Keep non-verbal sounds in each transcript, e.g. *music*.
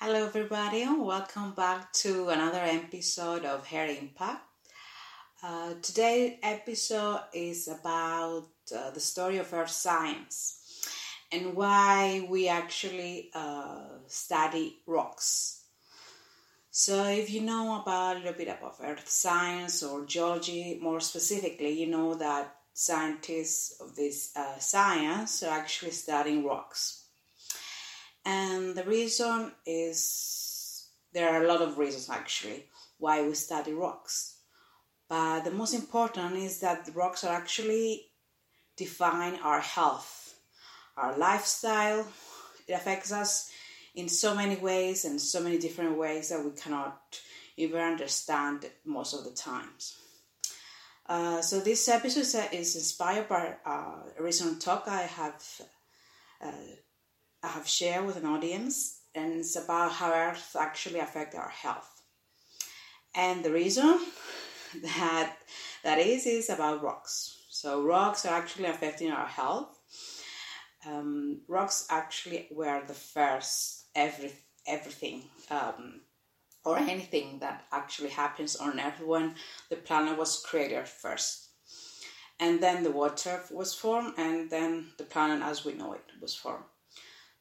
Hello, everybody, and welcome back to another episode of Hair Impact. Uh, today's episode is about uh, the story of earth science and why we actually uh, study rocks. So, if you know about a little bit about earth science or geology more specifically, you know that scientists of this uh, science are actually studying rocks. And the reason is there are a lot of reasons actually why we study rocks. But the most important is that rocks are actually define our health, our lifestyle. It affects us in so many ways and so many different ways that we cannot even understand most of the times. Uh, so this episode is inspired by uh, a recent talk I have uh, I have shared with an audience, and it's about how Earth actually affect our health. And the reason *laughs* that that is is about rocks. So rocks are actually affecting our health. Um, rocks actually were the first every everything um, or anything that actually happens on Earth when the planet was created first. And then the water was formed, and then the planet as we know it was formed.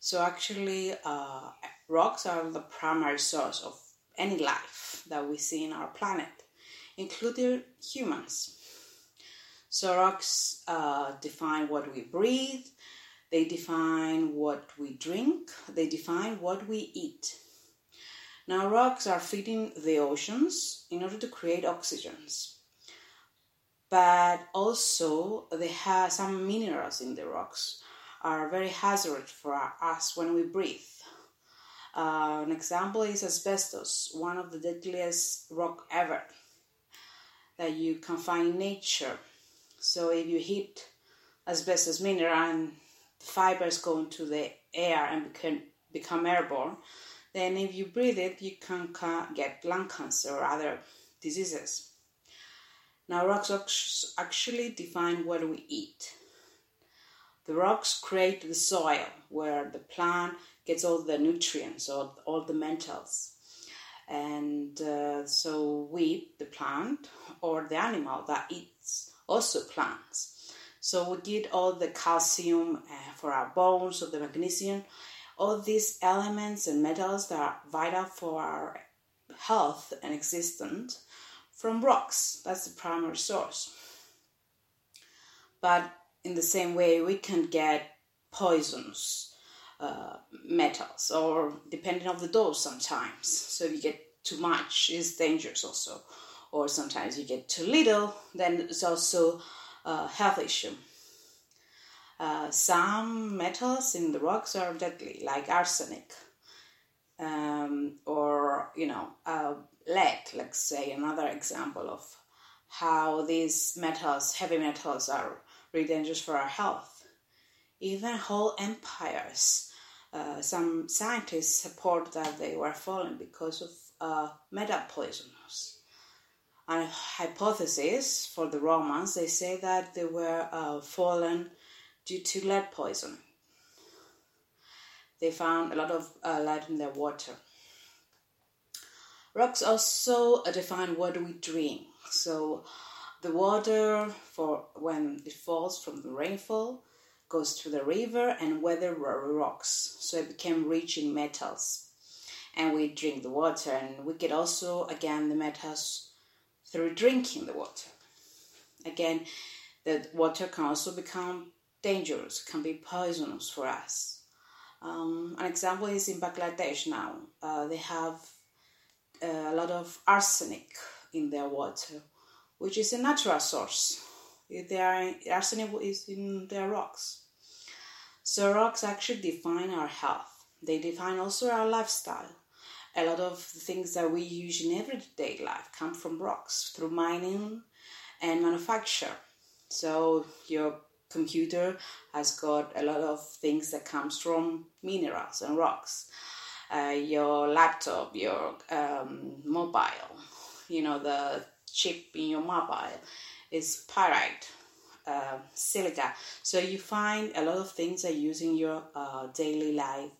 So actually, uh, rocks are the primary source of any life that we see in our planet including humans. So, rocks uh, define what we breathe, they define what we drink, they define what we eat. Now, rocks are feeding the oceans in order to create oxygens. But also, they have some minerals in the rocks are very hazardous for us when we breathe. Uh, an example is asbestos, one of the deadliest rock ever that you can find in nature. So if you heat asbestos mineral and the fibers go into the air and become, become airborne, then if you breathe it, you can get lung cancer or other diseases. Now, rocks actually define what we eat. The rocks create the soil where the plant gets all the nutrients or all the metals. And uh, so we the plant or the animal that eats also plants. So we get all the calcium uh, for our bones or the magnesium all these elements and metals that are vital for our health and existence from rocks. That's the primary source. But in the same way we can get poisons uh, metals or depending on the dose sometimes. So if you get too much is dangerous also. Or sometimes you get too little then it's also a health issue. Uh, some metals in the rocks are deadly like arsenic um, or you know uh, lead let's say another example of how these metals heavy metals are really dangerous for our health even whole empires uh, some scientists support that they were falling because of uh, metal poisons. And a hypothesis for the Romans, they say that they were uh, fallen due to lead poison. They found a lot of uh, lead in their water. Rocks also define what we drink. So the water for when it falls from the rainfall goes to the river and weather rocks, so it became rich in metals. And we drink the water, and we get also again the metals through drinking the water. Again, the water can also become dangerous, can be poisonous for us. Um, an example is in Bangladesh now. Uh, they have uh, a lot of arsenic in their water, which is a natural source their arsenic is in their rocks. So rocks actually define our health. They define also our lifestyle. A lot of the things that we use in everyday life come from rocks through mining and manufacture. So your computer has got a lot of things that comes from minerals and rocks. Uh, your laptop, your um, mobile, you know the chip in your mobile is pyrite, uh, silica. So you find a lot of things that you use in your uh, daily life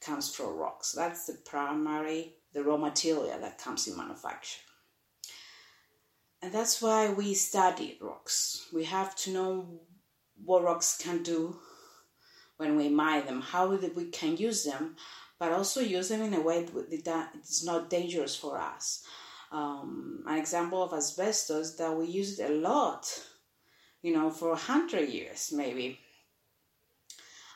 comes from rocks. That's the primary, the raw material that comes in manufacture. And that's why we study rocks. We have to know what rocks can do when we mine them, how we can use them, but also use them in a way that it's not dangerous for us. Um, an example of asbestos that we used a lot, you know, for a hundred years maybe.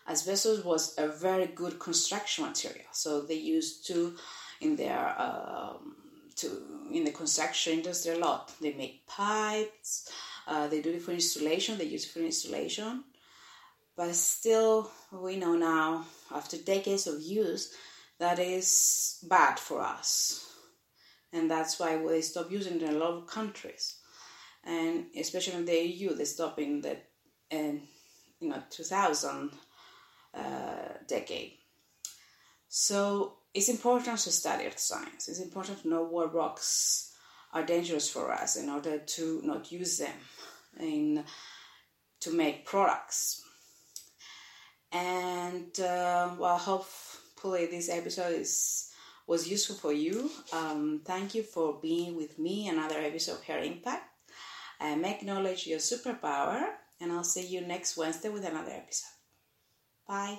Asbestos was a very good construction material, so they used to in their um, to in the construction industry a lot. They make pipes, uh, they do it for installation, they use it for installation. But still, we know now, after decades of use, that is bad for us. And that's why they stop using it in a lot of countries. And especially in the EU, they stop in the in, you know 2000 uh, decade. So it's important to study earth science. It's important to know what rocks are dangerous for us in order to not use them in to make products. And uh, well, hopefully this episode is was useful for you. Um, thank you for being with me. Another episode of Hair Impact. Uh, make knowledge your superpower, and I'll see you next Wednesday with another episode. Bye.